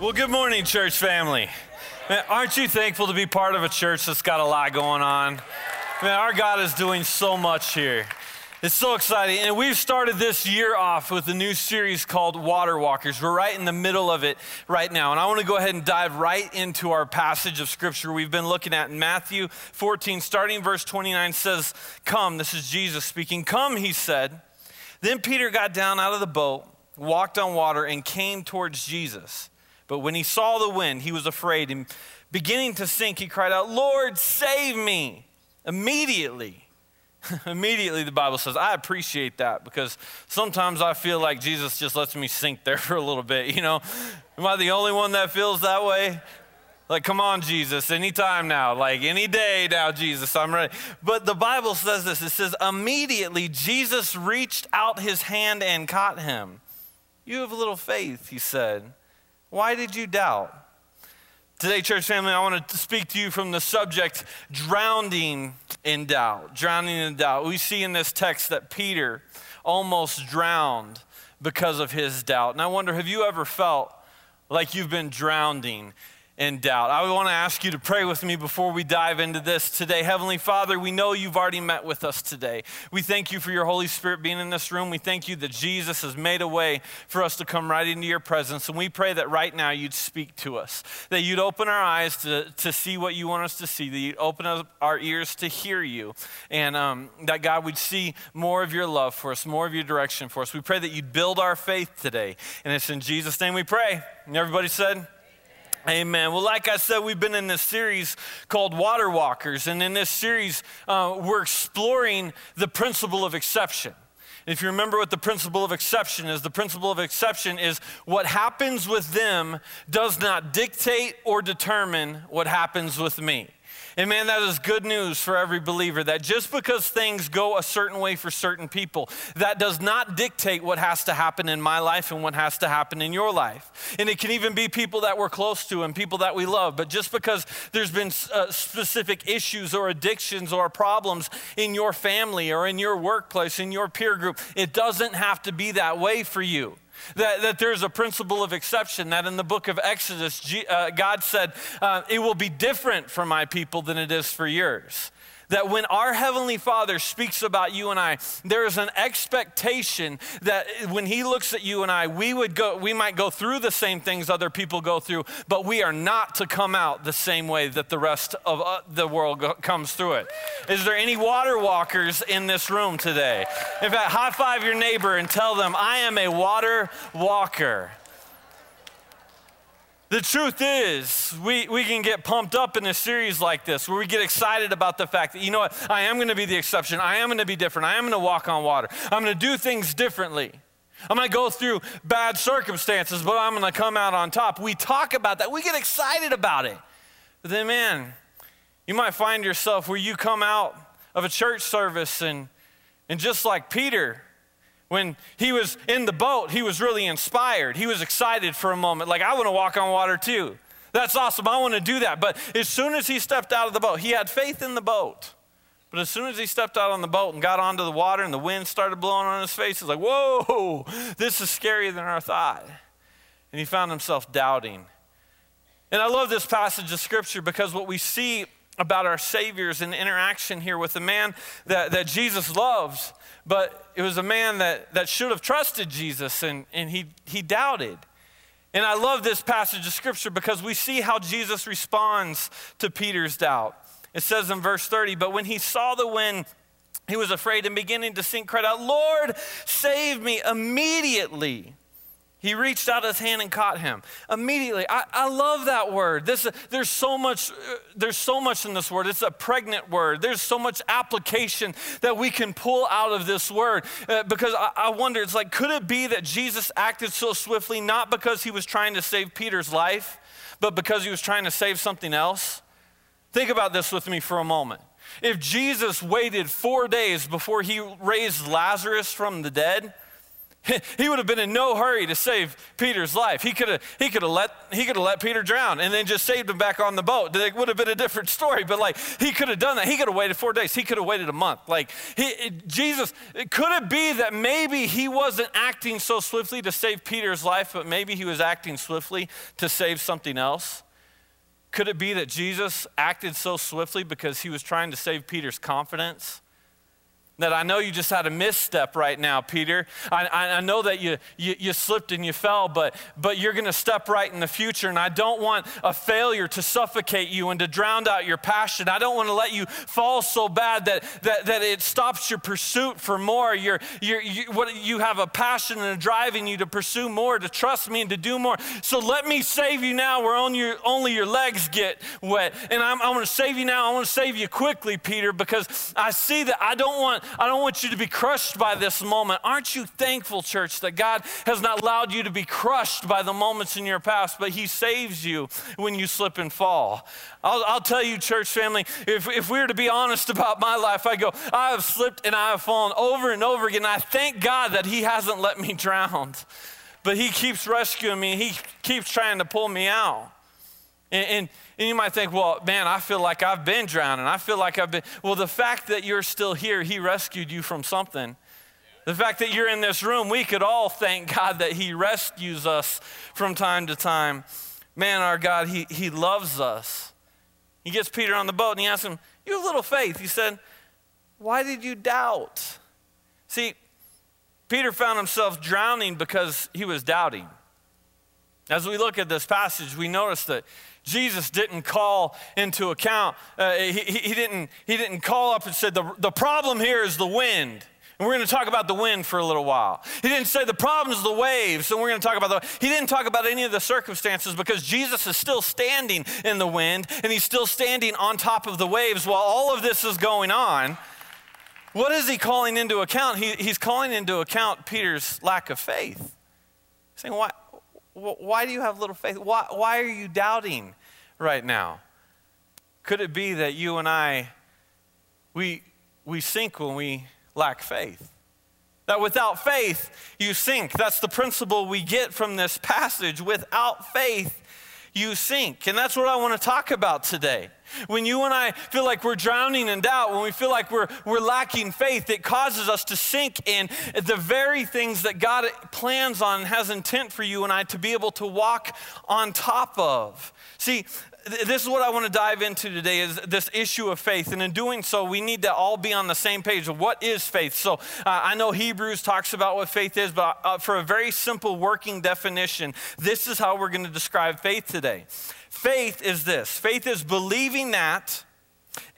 Well, good morning, church family. Man, aren't you thankful to be part of a church that's got a lot going on? Man, our God is doing so much here. It's so exciting. And we've started this year off with a new series called Water Walkers. We're right in the middle of it right now. And I want to go ahead and dive right into our passage of scripture we've been looking at in Matthew 14, starting verse 29 says, Come, this is Jesus speaking. Come, he said. Then Peter got down out of the boat, walked on water, and came towards Jesus. But when he saw the wind, he was afraid. And beginning to sink, he cried out, Lord, save me. Immediately, Immediately, the Bible says, I appreciate that because sometimes I feel like Jesus just lets me sink there for a little bit. You know, am I the only one that feels that way? Like, come on, Jesus, anytime now, like any day now, Jesus, I'm ready. But the Bible says this it says, immediately Jesus reached out his hand and caught him. You have a little faith, he said. Why did you doubt? Today, church family, I want to speak to you from the subject drowning in doubt. Drowning in doubt. We see in this text that Peter almost drowned because of his doubt. And I wonder, have you ever felt like you've been drowning in doubt. I want to ask you to pray with me before we dive into this today. Heavenly Father, we know you've already met with us today. We thank you for your Holy Spirit being in this room. We thank you that Jesus has made a way for us to come right into your presence. And we pray that right now you'd speak to us, that you'd open our eyes to, to see what you want us to see, that you'd open up our ears to hear you, and um, that God would see more of your love for us, more of your direction for us. We pray that you'd build our faith today. And it's in Jesus' name we pray. And everybody said, Amen. Well, like I said, we've been in this series called Water Walkers, and in this series, uh, we're exploring the principle of exception. If you remember what the principle of exception is, the principle of exception is what happens with them does not dictate or determine what happens with me. And man, that is good news for every believer that just because things go a certain way for certain people, that does not dictate what has to happen in my life and what has to happen in your life. And it can even be people that we're close to and people that we love. But just because there's been uh, specific issues or addictions or problems in your family or in your workplace, in your peer group, it doesn't have to be that way for you. That, that there's a principle of exception, that in the book of Exodus, G, uh, God said, uh, It will be different for my people than it is for yours that when our Heavenly Father speaks about you and I, there is an expectation that when He looks at you and I, we would go, we might go through the same things other people go through, but we are not to come out the same way that the rest of uh, the world comes through it. Is there any water walkers in this room today? In fact, high five your neighbor and tell them, I am a water walker. The truth is, we, we can get pumped up in a series like this where we get excited about the fact that, you know what, I am going to be the exception. I am going to be different. I am going to walk on water. I'm going to do things differently. I'm going to go through bad circumstances, but I'm going to come out on top. We talk about that. We get excited about it. But then, man, you might find yourself where you come out of a church service and, and just like Peter, when he was in the boat, he was really inspired. He was excited for a moment, like, I want to walk on water too. That's awesome. I want to do that. But as soon as he stepped out of the boat, he had faith in the boat. But as soon as he stepped out on the boat and got onto the water and the wind started blowing on his face, he's like, whoa, this is scarier than our thought. And he found himself doubting. And I love this passage of scripture because what we see about our Savior's interaction here with the man that, that Jesus loves but it was a man that, that should have trusted Jesus and, and he, he doubted. And I love this passage of scripture because we see how Jesus responds to Peter's doubt. It says in verse 30, but when he saw the wind, he was afraid and beginning to sink, cried out, Lord, save me immediately. He reached out his hand and caught him immediately. I, I love that word. This, there's so much. Uh, there's so much in this word. It's a pregnant word. There's so much application that we can pull out of this word. Uh, because I, I wonder, it's like, could it be that Jesus acted so swiftly not because he was trying to save Peter's life, but because he was trying to save something else? Think about this with me for a moment. If Jesus waited four days before he raised Lazarus from the dead, he would have been in no hurry to save Peter's life. He could have he could have let he could have let Peter drown and then just saved him back on the boat. It would have been a different story. But like he could have done that. He could have waited four days. He could have waited a month. Like he, Jesus, could it be that maybe he wasn't acting so swiftly to save Peter's life, but maybe he was acting swiftly to save something else? Could it be that Jesus acted so swiftly because he was trying to save Peter's confidence? That I know you just had a misstep right now, Peter. I, I know that you, you, you, slipped and you fell, but, but you're going to step right in the future. And I don't want a failure to suffocate you and to drown out your passion. I don't want to let you fall so bad that, that, that it stops your pursuit for more. You're, you're, you, what, you have a passion and a drive in you to pursue more, to trust me and to do more. So let me save you now where only your, only your legs get wet. And I'm, I'm going to save you now. I want to save you quickly, Peter, because I see that I don't want I don't want you to be crushed by this moment. Aren't you thankful, church, that God has not allowed you to be crushed by the moments in your past, but He saves you when you slip and fall? I'll, I'll tell you, church family, if, if we were to be honest about my life, I go, I have slipped and I have fallen over and over again. I thank God that He hasn't let me drown, but He keeps rescuing me, He keeps trying to pull me out. And, and and you might think, well, man, I feel like I've been drowning. I feel like I've been. Well, the fact that you're still here, He rescued you from something. The fact that you're in this room, we could all thank God that He rescues us from time to time. Man, our God, He, he loves us. He gets Peter on the boat and he asks him, You have little faith. He said, Why did you doubt? See, Peter found himself drowning because he was doubting. As we look at this passage, we notice that Jesus didn't call into account, uh, he, he, didn't, he didn't call up and said, the, the problem here is the wind. And we're going to talk about the wind for a little while. He didn't say the problem is the waves, and we're going to talk about the. He didn't talk about any of the circumstances because Jesus is still standing in the wind and he's still standing on top of the waves while all of this is going on. What is he calling into account? He, he's calling into account Peter's lack of faith. Saying, why, why do you have little faith? Why, why are you doubting right now? Could it be that you and I, we, we sink when we lack faith? That without faith, you sink. That's the principle we get from this passage. Without faith, you sink. And that's what I want to talk about today. When you and I feel like we're drowning in doubt, when we feel like we're, we're lacking faith, it causes us to sink in the very things that God plans on and has intent for you and I to be able to walk on top of. See, this is what I want to dive into today is this issue of faith. And in doing so, we need to all be on the same page of what is faith. So uh, I know Hebrews talks about what faith is, but uh, for a very simple working definition, this is how we're going to describe faith today. Faith is this faith is believing that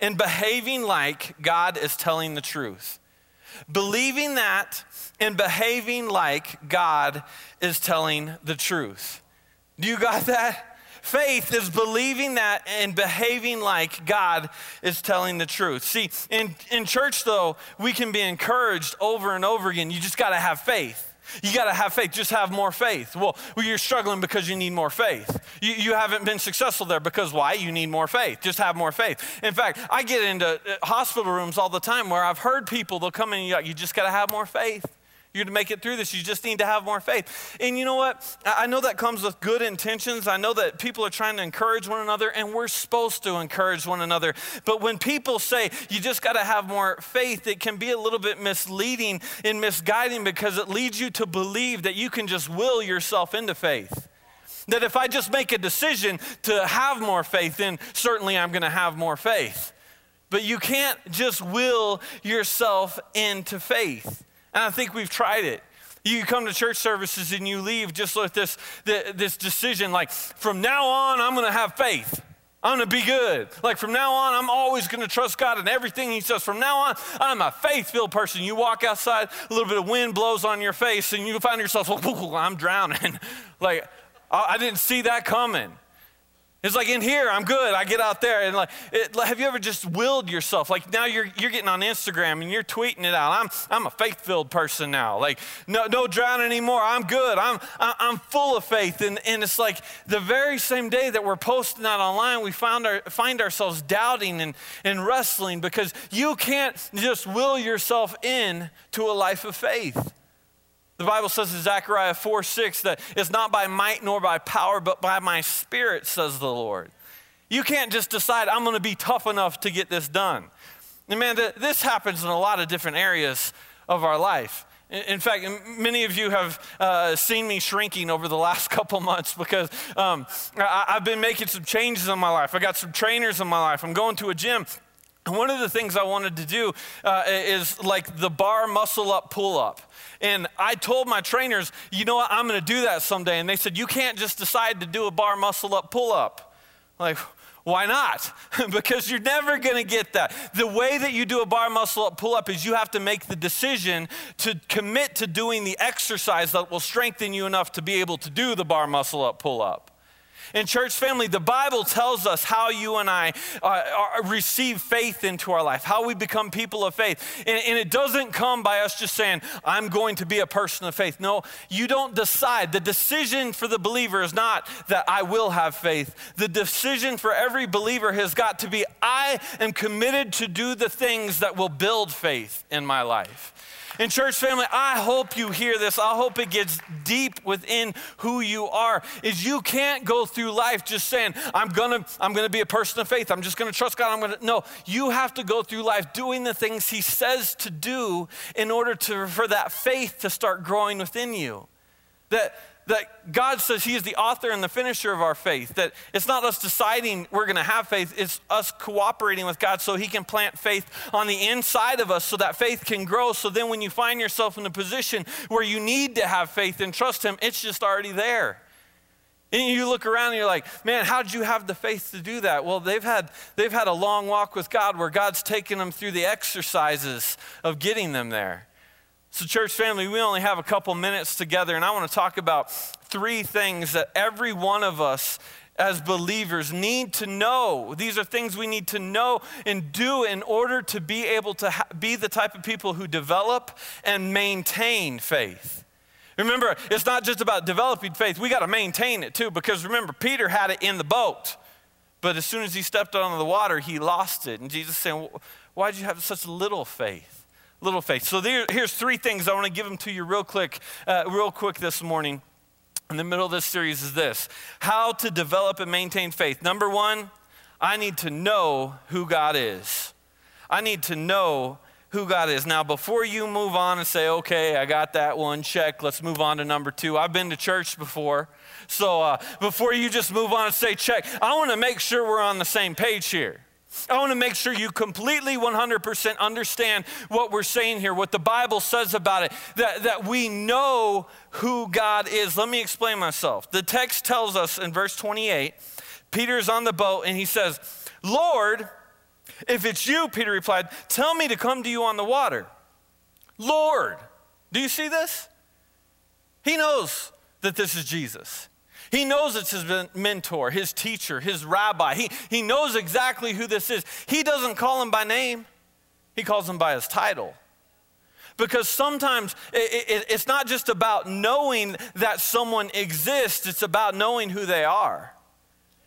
and behaving like God is telling the truth. Believing that and behaving like God is telling the truth. Do you got that? Faith is believing that and behaving like God is telling the truth. See, in, in church, though, we can be encouraged over and over again. You just got to have faith. You got to have faith. Just have more faith. Well, you're struggling because you need more faith. You, you haven't been successful there because why? You need more faith. Just have more faith. In fact, I get into uh, hospital rooms all the time where I've heard people, they'll come in and you, you just got to have more faith. You're to make it through this. You just need to have more faith. And you know what? I know that comes with good intentions. I know that people are trying to encourage one another, and we're supposed to encourage one another. But when people say you just got to have more faith, it can be a little bit misleading and misguiding because it leads you to believe that you can just will yourself into faith. That if I just make a decision to have more faith, then certainly I'm going to have more faith. But you can't just will yourself into faith. And I think we've tried it. You come to church services and you leave just with this, this decision like, from now on, I'm going to have faith. I'm gonna be good. Like from now on, I'm always gonna trust God in everything He says. From now on, I'm a faith filled person. You walk outside, a little bit of wind blows on your face, and you find yourself, I'm drowning. like, I didn't see that coming. It's like in here, I'm good. I get out there and like, it, have you ever just willed yourself? Like now you're you're getting on Instagram and you're tweeting it out. I'm I'm a faith-filled person now. Like no no drowning anymore. I'm good. I'm I'm full of faith. And and it's like the very same day that we're posting that online, we found our find ourselves doubting and and wrestling because you can't just will yourself in to a life of faith. The Bible says in Zechariah 4 6 that it's not by might nor by power, but by my spirit, says the Lord. You can't just decide, I'm going to be tough enough to get this done. And man, this happens in a lot of different areas of our life. In fact, many of you have uh, seen me shrinking over the last couple months because um, I, have been making some changes in my life. I got some trainers in my life. I'm going to a gym. One of the things I wanted to do uh, is like the bar muscle up, pull up. And I told my trainers, you know what, I'm going to do that someday. And they said, you can't just decide to do a bar muscle up, pull up. Like, why not? because you're never going to get that. The way that you do a bar muscle up pull up is you have to make the decision to commit to doing the exercise that will strengthen you enough to be able to do the bar muscle up pull up. And, church family, the Bible tells us how you and I uh, receive faith into our life, how we become people of faith. And, and it doesn't come by us just saying, I'm going to be a person of faith. No, you don't decide. The decision for the believer is not that I will have faith. The decision for every believer has got to be, I am committed to do the things that will build faith in my life. And, church family, I hope you hear this. I hope it gets deep within who you are. Is you can't go through life just saying, I'm gonna, I'm gonna be a person of faith. I'm just gonna trust God. I'm gonna no, you have to go through life doing the things He says to do in order to for that faith to start growing within you. That that God says He is the author and the finisher of our faith. That it's not us deciding we're going to have faith, it's us cooperating with God so He can plant faith on the inside of us so that faith can grow. So then, when you find yourself in a position where you need to have faith and trust Him, it's just already there. And you look around and you're like, man, how did you have the faith to do that? Well, they've had, they've had a long walk with God where God's taken them through the exercises of getting them there. So, church family, we only have a couple minutes together, and I want to talk about three things that every one of us as believers need to know. These are things we need to know and do in order to be able to ha- be the type of people who develop and maintain faith. Remember, it's not just about developing faith, we got to maintain it too, because remember, Peter had it in the boat, but as soon as he stepped onto the water, he lost it. And Jesus saying, Why did you have such little faith? Little faith. So there, here's three things I want to give them to you real quick, uh, real quick this morning. In the middle of this series is this: how to develop and maintain faith. Number one, I need to know who God is. I need to know who God is. Now, before you move on and say, okay, I got that one, check, let's move on to number two. I've been to church before. So uh, before you just move on and say, check, I want to make sure we're on the same page here. I want to make sure you completely 100% understand what we're saying here, what the Bible says about it, that, that we know who God is. Let me explain myself. The text tells us in verse 28, Peter's on the boat and he says, Lord, if it's you, Peter replied, tell me to come to you on the water. Lord, do you see this? He knows that this is Jesus. He knows it's his mentor, his teacher, his rabbi. He, he knows exactly who this is. He doesn't call him by name, he calls him by his title. Because sometimes it, it, it's not just about knowing that someone exists, it's about knowing who they are.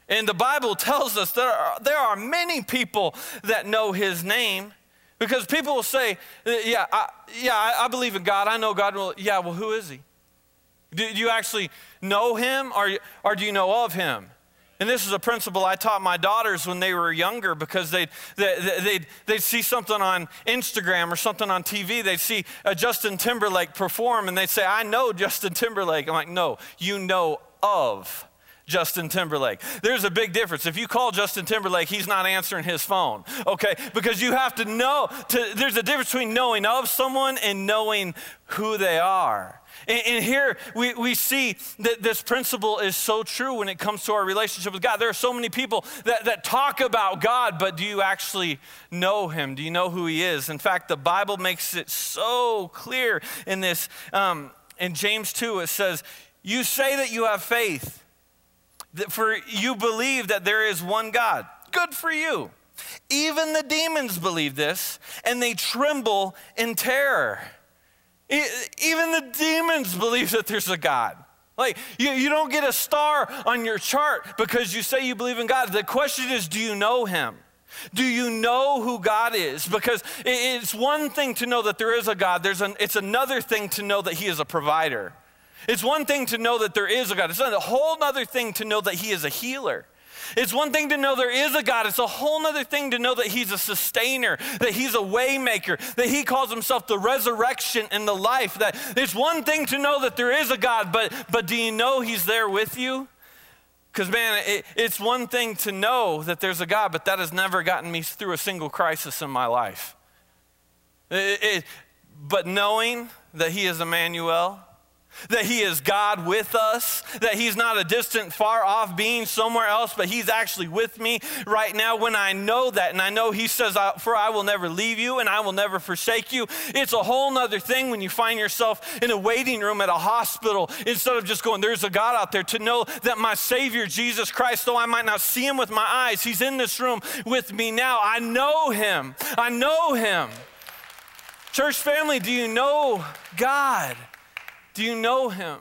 And the Bible tells us there are, there are many people that know his name. Because people will say, Yeah, I, yeah, I, believe in God. I know God. Well, yeah, well, who is he? Do you actually know him or, or do you know of him? And this is a principle I taught my daughters when they were younger because they'd, they'd, they'd see something on Instagram or something on TV. They'd see Justin Timberlake perform and they'd say, I know Justin Timberlake. I'm like, no, you know of Justin Timberlake. There's a big difference. If you call Justin Timberlake, he's not answering his phone, okay? Because you have to know, to, there's a difference between knowing of someone and knowing who they are. And, and, here we, we see that this principle is so true when it comes to our relationship with God. There are so many people that, that talk about God, but do you actually know Him? Do you know who He is? In fact, the Bible makes it so clear in this. Um, in James 2, it says, You say that you have faith for you believe that there is one God. Good for you. Even the demons believe this, and they tremble in terror. Even the demons believe that there's a God. Like, you, you don't get a star on your chart because you say you believe in God. The question is, do you know Him? Do you know who God is? Because it's one thing to know that there is a God, There's an, it's another thing to know that He is a provider. It's one thing to know that there is a God, it's a whole other thing to know that He is a healer. It's one thing to know there is a God. It's a whole other thing to know that He's a sustainer, that He's a waymaker, that He calls Himself the resurrection and the life. That it's one thing to know that there is a God, but but do you know He's there with you? Because man, it, it's one thing to know that there's a God, but that has never gotten me through a single crisis in my life. It, it, but knowing that He is Emmanuel, that He is God with us, that He's not a distant, far off being somewhere else, but He's actually with me right now. When I know that, and I know He says, For I will never leave you and I will never forsake you, it's a whole nother thing when you find yourself in a waiting room at a hospital instead of just going, There's a God out there, to know that my Savior, Jesus Christ, though I might not see Him with my eyes, He's in this room with me now. I know Him. I know Him. Church family, do you know God? Do you know him?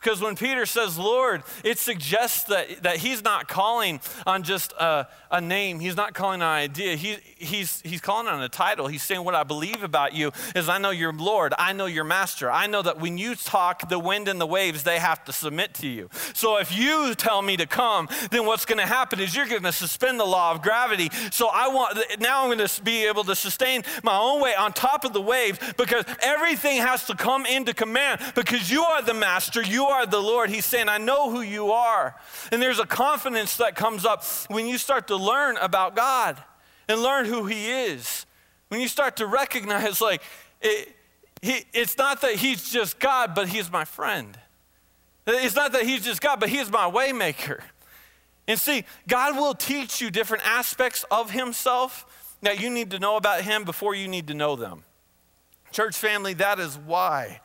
Because when Peter says Lord, it suggests that, that he's not calling on just a, a name. He's not calling an idea. He, he's, he's calling on a title. He's saying, What I believe about you is I know you're Lord. I know you're Master. I know that when you talk, the wind and the waves, they have to submit to you. So if you tell me to come, then what's going to happen is you're going to suspend the law of gravity. So I want, now I'm going to be able to sustain my own weight on top of the waves because everything has to come into command because you are the Master. You are the Lord. He's saying, I know who you are. And there's a confidence that comes up when you start to learn about God and learn who He is. When you start to recognize, like, it, he, it's not that He's just God, but He's my friend. It's not that He's just God, but He's my waymaker. And see, God will teach you different aspects of Himself that you need to know about Him before you need to know them. Church family, that is why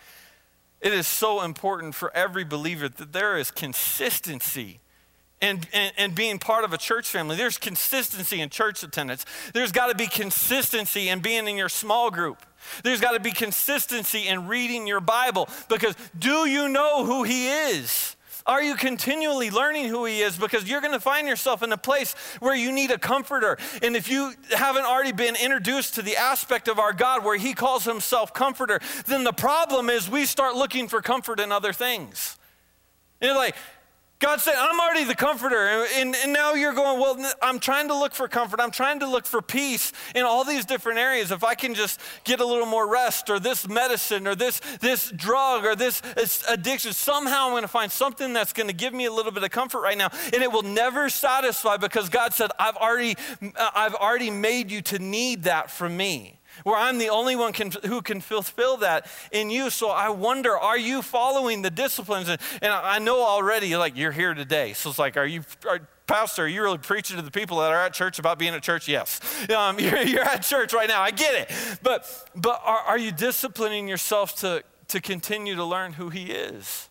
it is so important for every believer that there is consistency and, and, and, being part of a church family. There's consistency in church attendance. There's got to be consistency in being in your small group. There's got to be consistency in reading your Bible because do you know who He is? Are you continually learning who He is? Because you're going to find yourself in a place where you need a comforter. And if you haven't already been introduced to the aspect of our God where He calls Himself comforter, then the problem is we start looking for comfort in other things. You're like, God said, I'm already the comforter. And, and, now you're going, well, I'm trying to look for comfort. I'm trying to look for peace in all these different areas. If I can just get a little more rest or this medicine or this, this drug or this addiction, somehow I'm going to find something that's going to give me a little bit of comfort right now. And it will never satisfy because God said, I've already, uh, I've already made you to need that from me where I'm the only one can, who can fulfill that in you. So I wonder, are you following the disciplines? And, and I know already, like, you're here today. So it's like, are you, are, Pastor, are you really preaching to the people that are at church about being at church? Yes. Um, you're, you're, at church right now. I get it. But, but are, are you disciplining yourself to, to continue to learn who He is?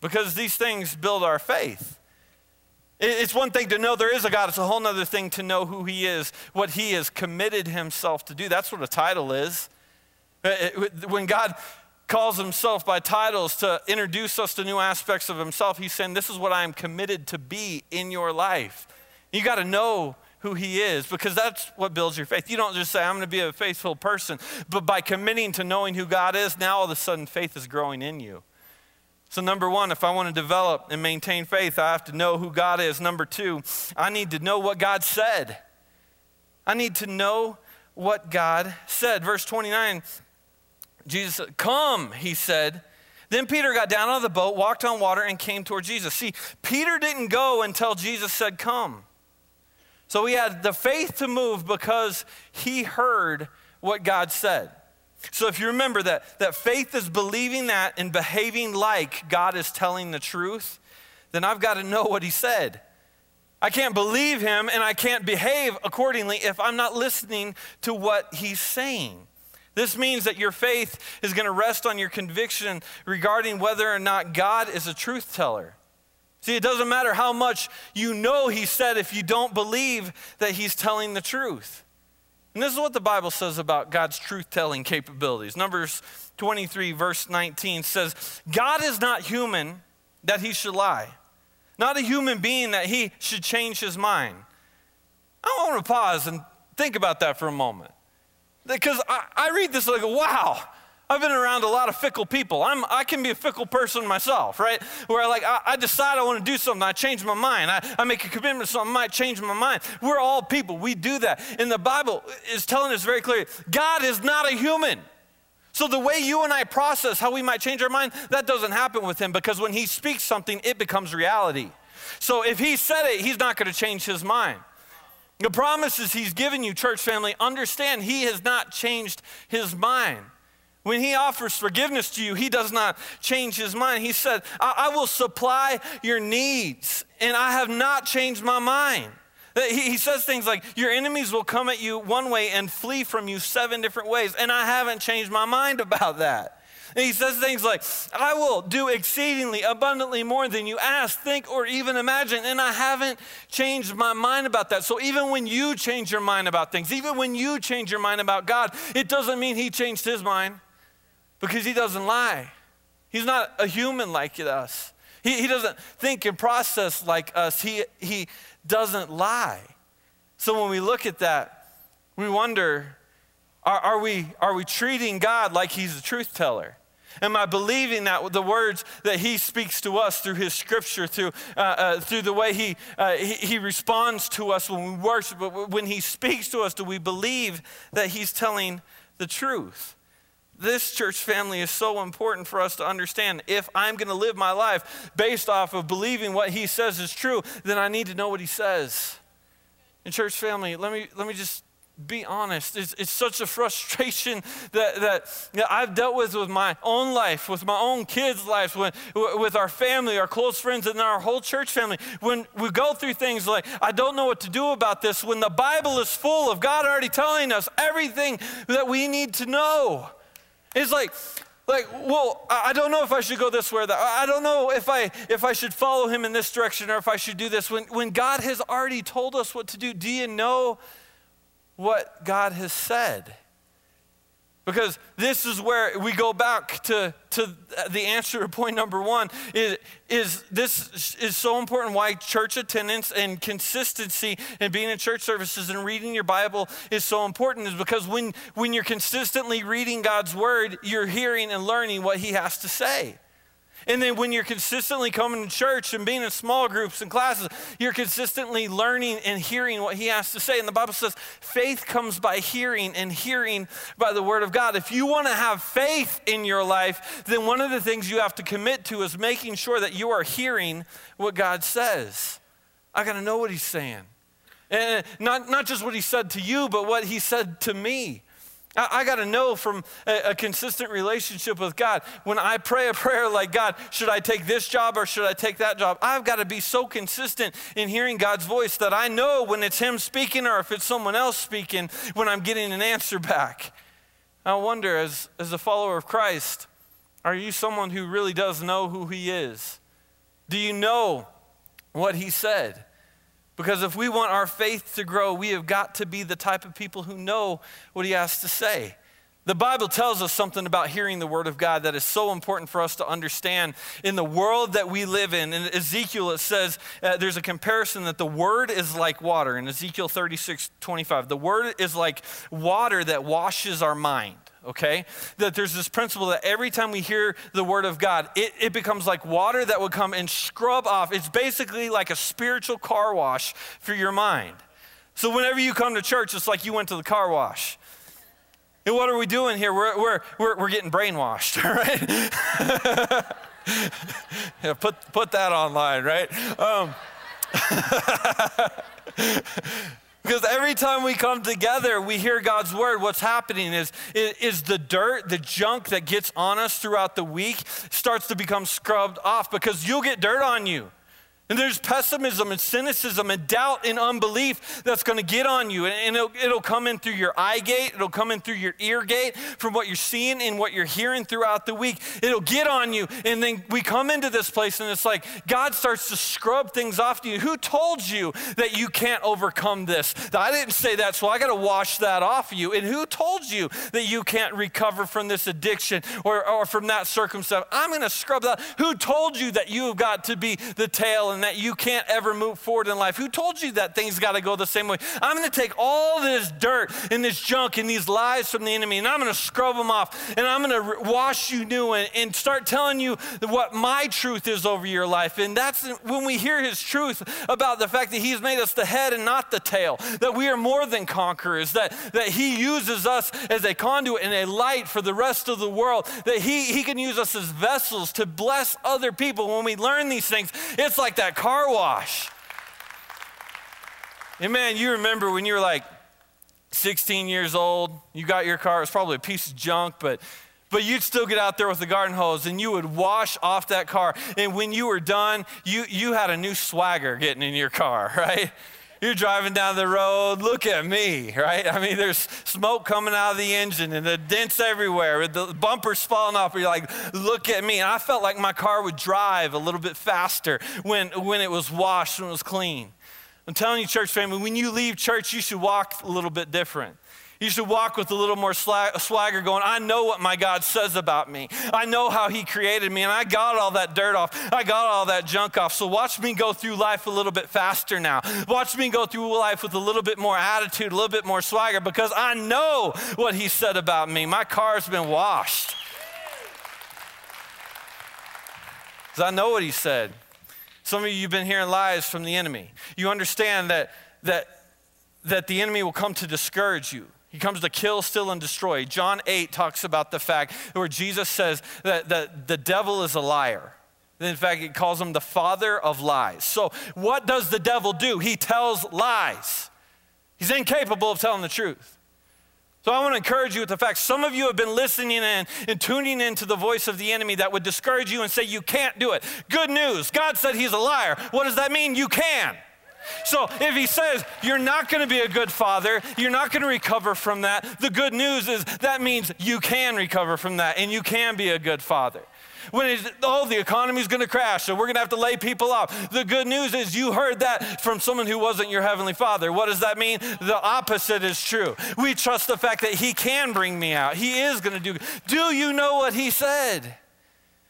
Because these things build our faith. It's one thing to know there is a God, it's a whole other thing to know who He is, what He has committed Himself to do. That's what a title is. Uh, when God calls Himself by titles to introduce us to new aspects of Himself, He's saying, This is what I am committed to be in your life. You got to know who He is because that's what builds your faith. You don't just say, I'm going to be a faithful person, but by committing to knowing who God is, now all of a sudden faith is growing in you. So, number one, if I want to develop and maintain faith, I have to know who God is. Number two, I need to know what God said. I need to know what God said. Verse 29, Jesus said, Come, he said, Then Peter got down out of the boat, walked on water, and came toward Jesus. See, Peter didn't go until Jesus said, Come. So he had the faith to move because he heard what God said. So if you remember that, that faith is believing that and behaving like God is telling the truth, then I've got to know what he said. I can't believe him and I can't behave accordingly if I'm not listening to what he's saying. This means that your faith is going to rest on your conviction regarding whether or not God is a truth teller. See, it doesn't matter how much you know he said if you don't believe that he's telling the truth. And this is what the Bible says about God's truth telling capabilities. Numbers 23, verse 19 says, God is not human that he should lie, not a human being that he should change his mind. I want to pause and think about that for a moment. Because I, I read this like, wow, I've been around a lot of fickle people. I'm, I can be a fickle person myself, right? Where I like I, I decide I want to do something, I change my mind. I, I make a commitment to something, I might change my mind. We're all people. We do that. And the Bible is telling us very clearly, God is not a human. So the way you and I process how we might change our mind, that doesn't happen with him because when he speaks something, it becomes reality. So if he said it, he's not going to change his mind. The promises he's given you, church family, understand he has not changed his mind. When he offers forgiveness to you, he does not change his mind. He said, I, I will supply your needs, and I have not changed my mind. He, he says things like, Your enemies will come at you one way and flee from you seven different ways, and I haven't changed my mind about that. And he says things like, I will do exceedingly abundantly more than you ask, think, or even imagine. And I haven't changed my mind about that. So even when you change your mind about things, even when you change your mind about God, it doesn't mean he changed his mind because he doesn't lie. He's not a human like us. He, he doesn't think and process like us. He, he doesn't lie. So when we look at that, we wonder are, are, we, are we treating God like he's a truth teller? Am I believing that the words that He speaks to us through His Scripture, through, uh, uh, through the way he, uh, he, he responds to us when we worship, when He speaks to us, do we believe that He's telling the truth? This church family is so important for us to understand. If I'm going to live my life based off of believing what He says is true, then I need to know what He says. And church family, let me, let me just be honest. It's, it's such a frustration that, that, I've dealt with with my own life, with my own kids' lives, when, with our family, our close friends, and our whole church family. When we go through things like, I don't know what to do about this, when the Bible is full of God already telling us everything that we need to know. It's like, like well i don't know if i should go this way or that i don't know if i if i should follow him in this direction or if i should do this when when god has already told us what to do do you know what God has said. Because this is where we go back to, to the answer to point number one is, is this is so important why church attendance and consistency and being in church services and reading your Bible is so important is because when, when you're consistently reading God's word, you're hearing and learning what he has to say. And then when you're consistently coming to church and being in small groups and classes, you're consistently learning and hearing what he has to say. And the Bible says faith comes by hearing and hearing by the word of God. If you want to have faith in your life, then one of the things you have to commit to is making sure that you are hearing what God says. I got to know what he's saying. And not, not just what he said to you, but what he said to me. I, got to know from a, a, consistent relationship with God. When I pray a prayer like, God, should I take this job or should I take that job? I've got to be so consistent in hearing God's voice that I know when it's Him speaking or if it's someone else speaking when I'm getting an answer back. I wonder, as, as a follower of Christ, are you someone who really does know who He is? Do you know what He said? Because if we want our faith to grow, we have got to be the type of people who know what he has to say. The Bible tells us something about hearing the word of God that is so important for us to understand. In the world that we live in, in Ezekiel, it says uh, there's a comparison that the word is like water. In Ezekiel 36 25, the word is like water that washes our mind okay? That there's this principle that every time we hear the word of God, it, it becomes like water that would come and scrub off. It's basically like a spiritual car wash for your mind. So whenever you come to church, it's like you went to the car wash. And what are we doing here? We're, we're, we're, we're getting brainwashed, right? yeah, put, put that online, right? Um, because every time we come together, we hear God's word. What's happening is, is the dirt, the junk that gets on us throughout the week starts to become scrubbed off because you'll get dirt on you. And there's pessimism and cynicism and doubt and unbelief that's going to get on you. And it'll, it'll, come in through your eye gate, it'll come in through your ear gate from what you're seeing and what you're hearing throughout the week. It'll get on you. And then we come into this place and it's like God starts to scrub things off you. Who told you that you can't overcome this? I didn't say that, so I got to wash that off of you. And who told you that you can't recover from this addiction or, or from that circumstance? I'm going to scrub that. Who told you that you've got to be the tail and that you can't ever move forward in life? Who told you that things got to go the same way? I'm going to take all this dirt and this junk and these lies from the enemy and I'm going to scrub them off and I'm going to wash you new and, and start telling you what my truth is over your life. And that's when we hear his truth about the fact that he's made us the head and not the tail, that we are more than conquerors, that, that he uses us as a conduit and a light for the rest of the world, that he, he can use us as vessels to bless other people. When we learn these things, it's like that that car wash. And man, you remember when you were like 16 years old, you got your car, it was probably a piece of junk, but but you'd still get out there with the garden hose and you would wash off that car. And when you were done, you, you had a new swagger getting in your car, right? You're driving down the road, look at me, right? I mean, there's smoke coming out of the engine and the dents everywhere, the bumper's falling off. You're like, look at me. And I felt like my car would drive a little bit faster when, when it was washed, when it was clean. I'm telling you, church family, when you leave church, you should walk a little bit different. You should walk with a little more swagger going, I know what my God says about me. I know how He created me, and I got all that dirt off. I got all that junk off. So watch me go through life a little bit faster now. Watch me go through life with a little bit more attitude, a little bit more swagger, because I know what He said about me. My car's been washed. Because I know what He said. Some of you, you've been hearing lies from the enemy. You understand that, that, that the enemy will come to discourage you he comes to kill, steal, and destroy. John 8 talks about the fact where Jesus says that, that the devil is a liar. In fact, it calls him the father of lies. So, what does the devil do? He tells lies. He's incapable of telling the truth. So, I want to encourage you with the fact some of you have been listening in and tuning into the voice of the enemy that would discourage you and say, You can't do it. Good news God said he's a liar. What does that mean? You can. So if he says you're not going to be a good father, you're not going to recover from that, the good news is that means you can recover from that and you can be a good father. When it's, oh, the economy's going to crash, so we're going to have to lay people off. The good news is you heard that from someone who wasn't your heavenly father. What does that mean? The opposite is true. We trust the fact that he can bring me out. He is going to do. Do you know what he said?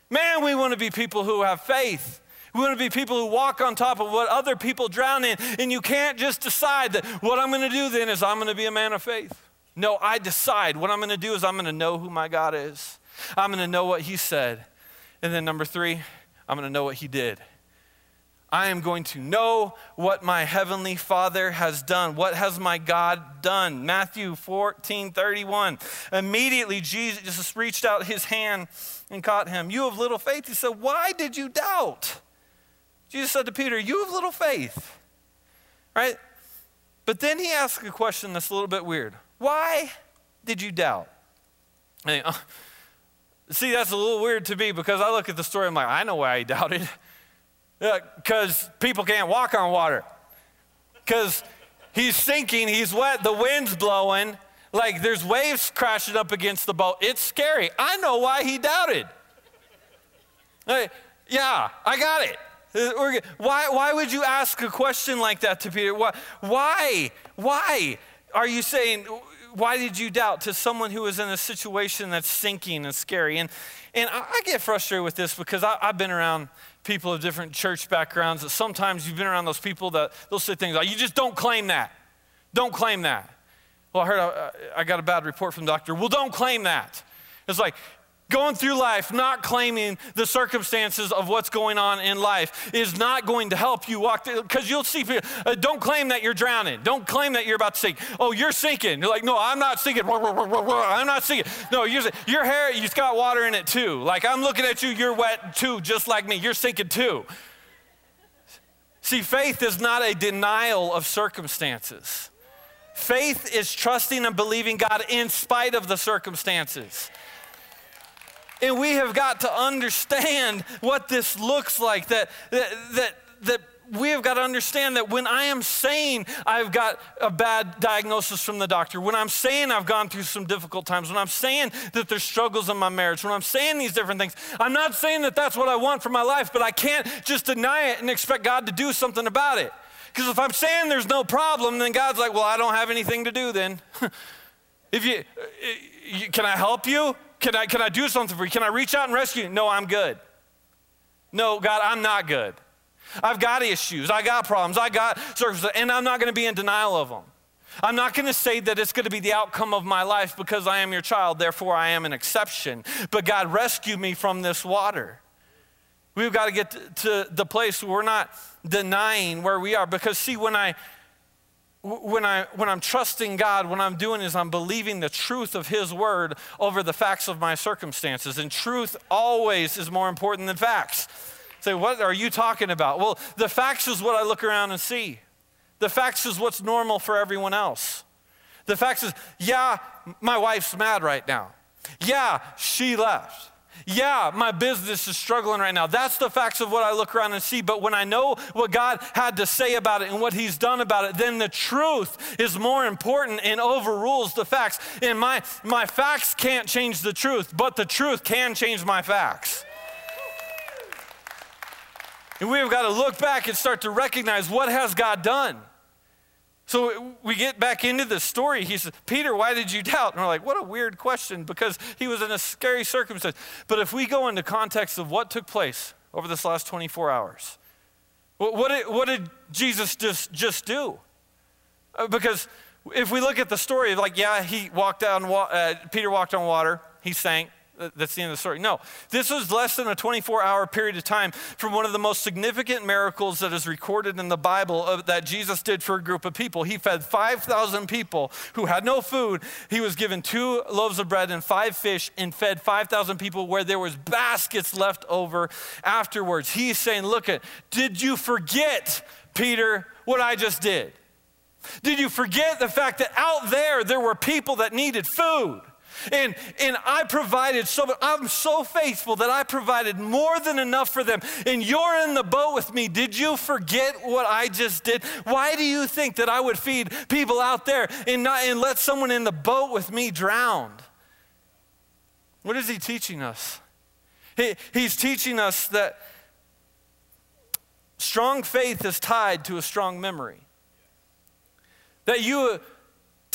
Man, we want to be people who have faith. We want to be people who walk on top of what other people drown in. And you can't just decide that what I'm going to do then is I'm going to be a man of faith. No, I decide what I'm going to do is I'm going to know who my God is. I'm going to know what He said. And then number three, I'm going to know what He did. I am going to know what my heavenly Father has done. What has my God done? Matthew 14 31. Immediately, Jesus reached out his hand and caught him. You have little faith. He said, Why did you doubt? Jesus said to Peter, You have little faith, right? But then he asked a question that's a little bit weird. Why did you doubt? Hey, uh, see, that's a little weird to me because I look at the story, and I'm like, I know why he doubted. Because people can't walk on water. Because he's sinking, he's wet, the wind's blowing, like there's waves crashing up against the boat. It's scary. I know why he doubted. Hey, yeah, I got it. Uh, why, why would you ask a question like that to Peter? Why, why? Why are you saying, why did you doubt to someone who is in a situation that's sinking and scary? And, and I get frustrated with this because I, have been around people of different church backgrounds that sometimes you've been around those people that they'll say things like, you just don't claim that. Don't claim that. Well, I heard I, I got a bad report from doctor. Well, don't claim that. It's like, Going through life, not claiming the circumstances of what's going on in life is not going to help you walk through, because you'll see people, uh, don't claim that you're drowning. Don't claim that you're about to sink. Oh, you're sinking. You're like, no, I'm not sinking. I'm not sinking. No, you're, your hair, you've got water in it too. Like, I'm looking at you, you're wet too, just like me. You're sinking too. See, faith is not a denial of circumstances. Faith is trusting and believing God in spite of the circumstances. And we have got to understand what this looks like. That, that, that, that we have got to understand that when I am saying I've got a bad diagnosis from the doctor, when I'm saying I've gone through some difficult times, when I'm saying that there's struggles in my marriage, when I'm saying these different things, I'm not saying that that's what I want for my life, but I can't just deny it and expect God to do something about it. Because if I'm saying there's no problem, then God's like, well, I don't have anything to do then. if uh, uh, you, can I help you? Can I, can I do something for you? Can I reach out and rescue you? No, I'm good. No, God, I'm not good. I've got issues. I got problems. I got circumstances, and I'm not going to be in denial of them. I'm not going to say that it's going to be the outcome of my life because I am your child, therefore I am an exception. But God, rescue me from this water. We've got to get to the place where we're not denying where we are. Because, see, when I when, I, when I'm trusting God, what I'm doing is I'm believing the truth of His word over the facts of my circumstances. And truth always is more important than facts. Say, what are you talking about? Well, the facts is what I look around and see. The facts is what's normal for everyone else. The facts is, yeah, my wife's mad right now. Yeah, she left. Yeah, my business is struggling right now. That's the facts of what I look around and see. But when I know what God had to say about it and what He's done about it, then the truth is more important and overrules the facts. And my, my facts can't change the truth, but the truth can change my facts. And we've got to look back and start to recognize what has God done. So we get back into the story. He says, Peter, why did you doubt? And we're like, what a weird question because he was in a scary circumstance. But if we go into context of what took place over this last 24 hours, what did, what did Jesus just, just do? Uh, because if we look at the story, like, yeah, he walked on, uh, Peter walked on water, he sank. That's the end of the story. No, this was less than a 24 hour period of time from one of the most significant miracles that is recorded in the Bible of, that Jesus did for a group of people. He fed 5,000 people who had no food. He was given two loaves of bread and five fish and fed 5,000 people where there was baskets left over afterwards. He's saying, Look at, did you forget, Peter, what I just did? Did you forget the fact that out there there were people that needed food? And, and I provided so I'm so faithful that I provided more than enough for them. And you're in the boat with me. Did you forget what I just did? Why do you think that I would feed people out there and, not, and let someone in the boat with me drown? What is he teaching us? He, he's teaching us that strong faith is tied to a strong memory. That you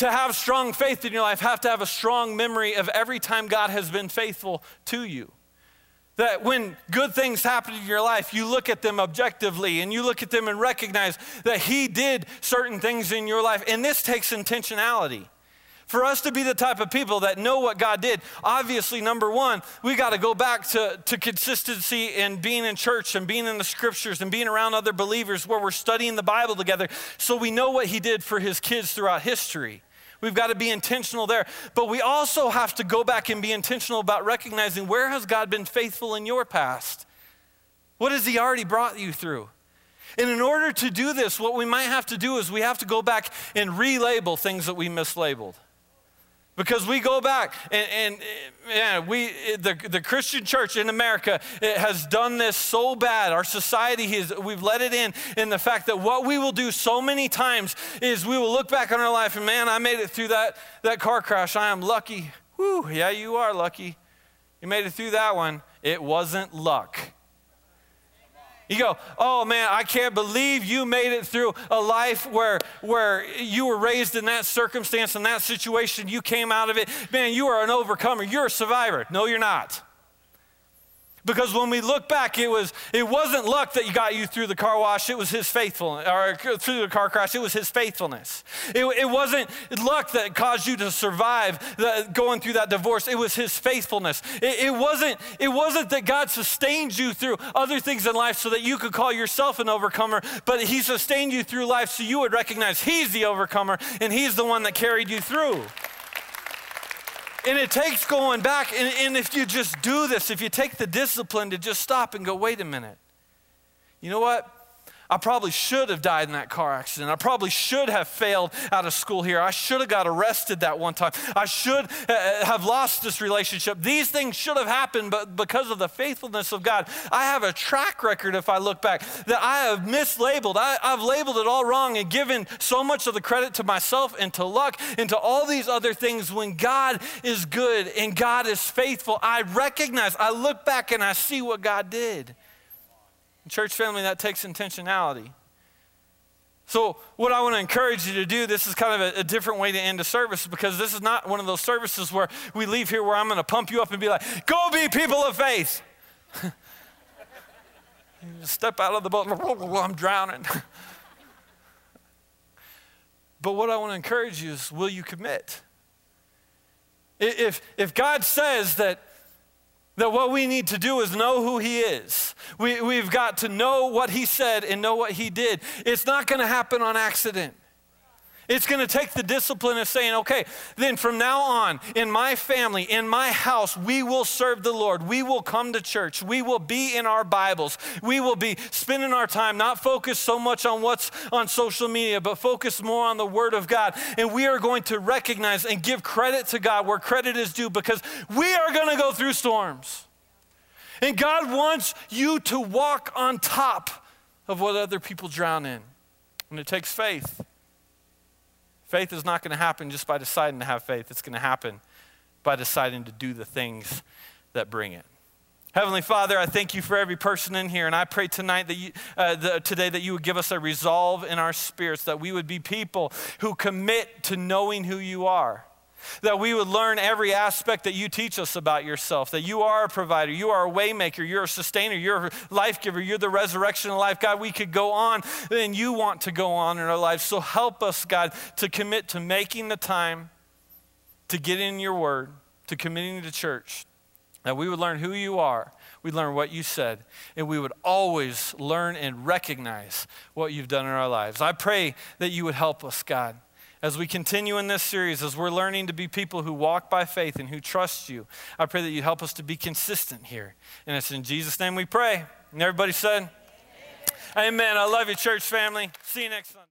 to have strong faith in your life, have to have a strong memory of every time God has been faithful to you. That when good things happen in your life, you look at them objectively and you look at them and recognize that He did certain things in your life. And this takes intentionality. For us to be the type of people that know what God did, obviously, number one, we got to go back to, to consistency and being in church and being in the scriptures and being around other believers where we're studying the Bible together so we know what He did for His kids throughout history. We've got to be intentional there. But we also have to go back and be intentional about recognizing where has God been faithful in your past? What has He already brought you through? And in order to do this, what we might have to do is we have to go back and relabel things that we mislabeled. Because we go back and, we, the, the Christian church in America has done this so bad. Our society has, we've let it in, in the fact that what we will do so many times is we will look back on our life and man, I made it through that, that car crash. I am lucky. Whew, yeah, you are lucky. You made it through that one. It wasn't luck. You go, oh man, I can't believe you made it through a life where, where you were raised in that circumstance, in that situation, you came out of it. Man, you are an overcomer, you're a survivor. No, you're not. Because when we look back, it, was, it wasn't luck that got you through the car wash, it was his faithfulness, or through the car crash, it was his faithfulness. It, it wasn't luck that caused you to survive the, going through that divorce, it was his faithfulness. It, it, wasn't, it wasn't that God sustained you through other things in life so that you could call yourself an overcomer, but he sustained you through life so you would recognize he's the overcomer and he's the one that carried you through. And it takes going back. And, and, if you just do this, if you take the discipline to just stop and go, wait a minute, you know what? I probably should have died in that car accident. I probably should have failed out of school here. I should have got arrested that one time. I should uh, have lost this relationship. These things should have happened, but because of the faithfulness of God, I have a track record, if I look back, that I have mislabeled. I, I've labeled it all wrong and given so much of the credit to myself and to luck and to all these other things when God is good and God is faithful. I recognize, I look back and I see what God did. Church family, that takes intentionality. So, what I want to encourage you to do, this is kind of a, a, different way to end a service because this is not one of those services where we leave here where I'm going to pump you up and be like, go be people of faith. Step out of the boat, I'm drowning. but what I want to encourage you is will you commit? If, if God says that that what we need to do is know who He is. We, we've got to know what He said and know what He did. It's not going to happen on accident. It's going to take the discipline of saying, okay, then from now on, in my family, in my house, we will serve the Lord. We will come to church. We will be in our Bibles. We will be spending our time not focused so much on what's on social media, but focused more on the Word of God. And we are going to recognize and give credit to God where credit is due because we are going to go through storms. And God wants you to walk on top of what other people drown in. And it takes faith. Faith is not going to happen just by deciding to have faith, it's going to happen by deciding to do the things that bring it. Heavenly Father, I thank you for every person in here, and I pray tonight that you, uh, the, today that you would give us a resolve in our spirits, that we would be people who commit to knowing who you are. That we would learn every aspect that you teach us about yourself, that you are a provider, you are a waymaker, you're a sustainer, you're a life giver, you're the resurrection of life. God, we could go on and you want to go on in our lives. So help us, God, to commit to making the time to get in your word, to committing to church, that we would learn who you are, we'd learn what you said, and we would always learn and recognize what you've done in our lives. I pray that you would help us, God as we continue in this series, as we're learning to be people who walk by faith and who trust you, I pray that you help us to be consistent here. And it's in Jesus' name we pray. And everybody said, Amen. Amen. I love you, church family. See you next Sunday.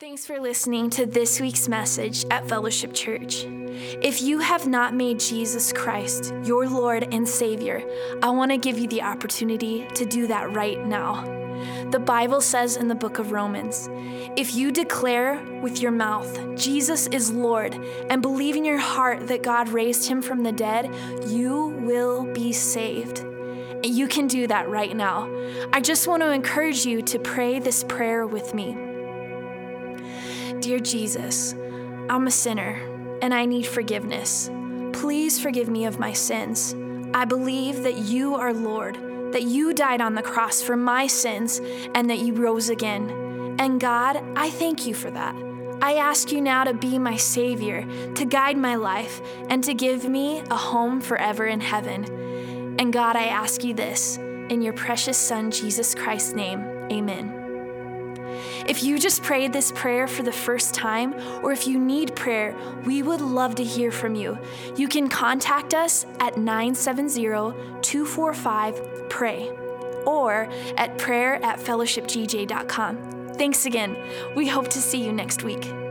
Thanks for listening to this week's message at Fellowship Church. If you have not made Jesus Christ your Lord and Savior, I want to give you the opportunity to do that right now. The Bible says in the book of Romans if you declare with your mouth, Jesus is Lord, and believe in your heart that God raised him from the dead, you will be saved. And you can do that right now. I just want to encourage you to pray this prayer with me. Dear Jesus, I'm a sinner and I need forgiveness. Please forgive me of my sins. I believe that you are Lord that you died on the cross for my sins and that you rose again. And God, I thank you for that. I ask you now to be my Savior, to guide my life, and to give me a home forever in heaven. And God, I ask you this in your precious Son, Jesus Christ's name. Amen. If you just prayed this prayer for the first time, or if you need prayer, we would love to hear from you. You can contact us at 970 245 PRAY or at prayer at fellowshipgj.com. Thanks again. We hope to see you next week.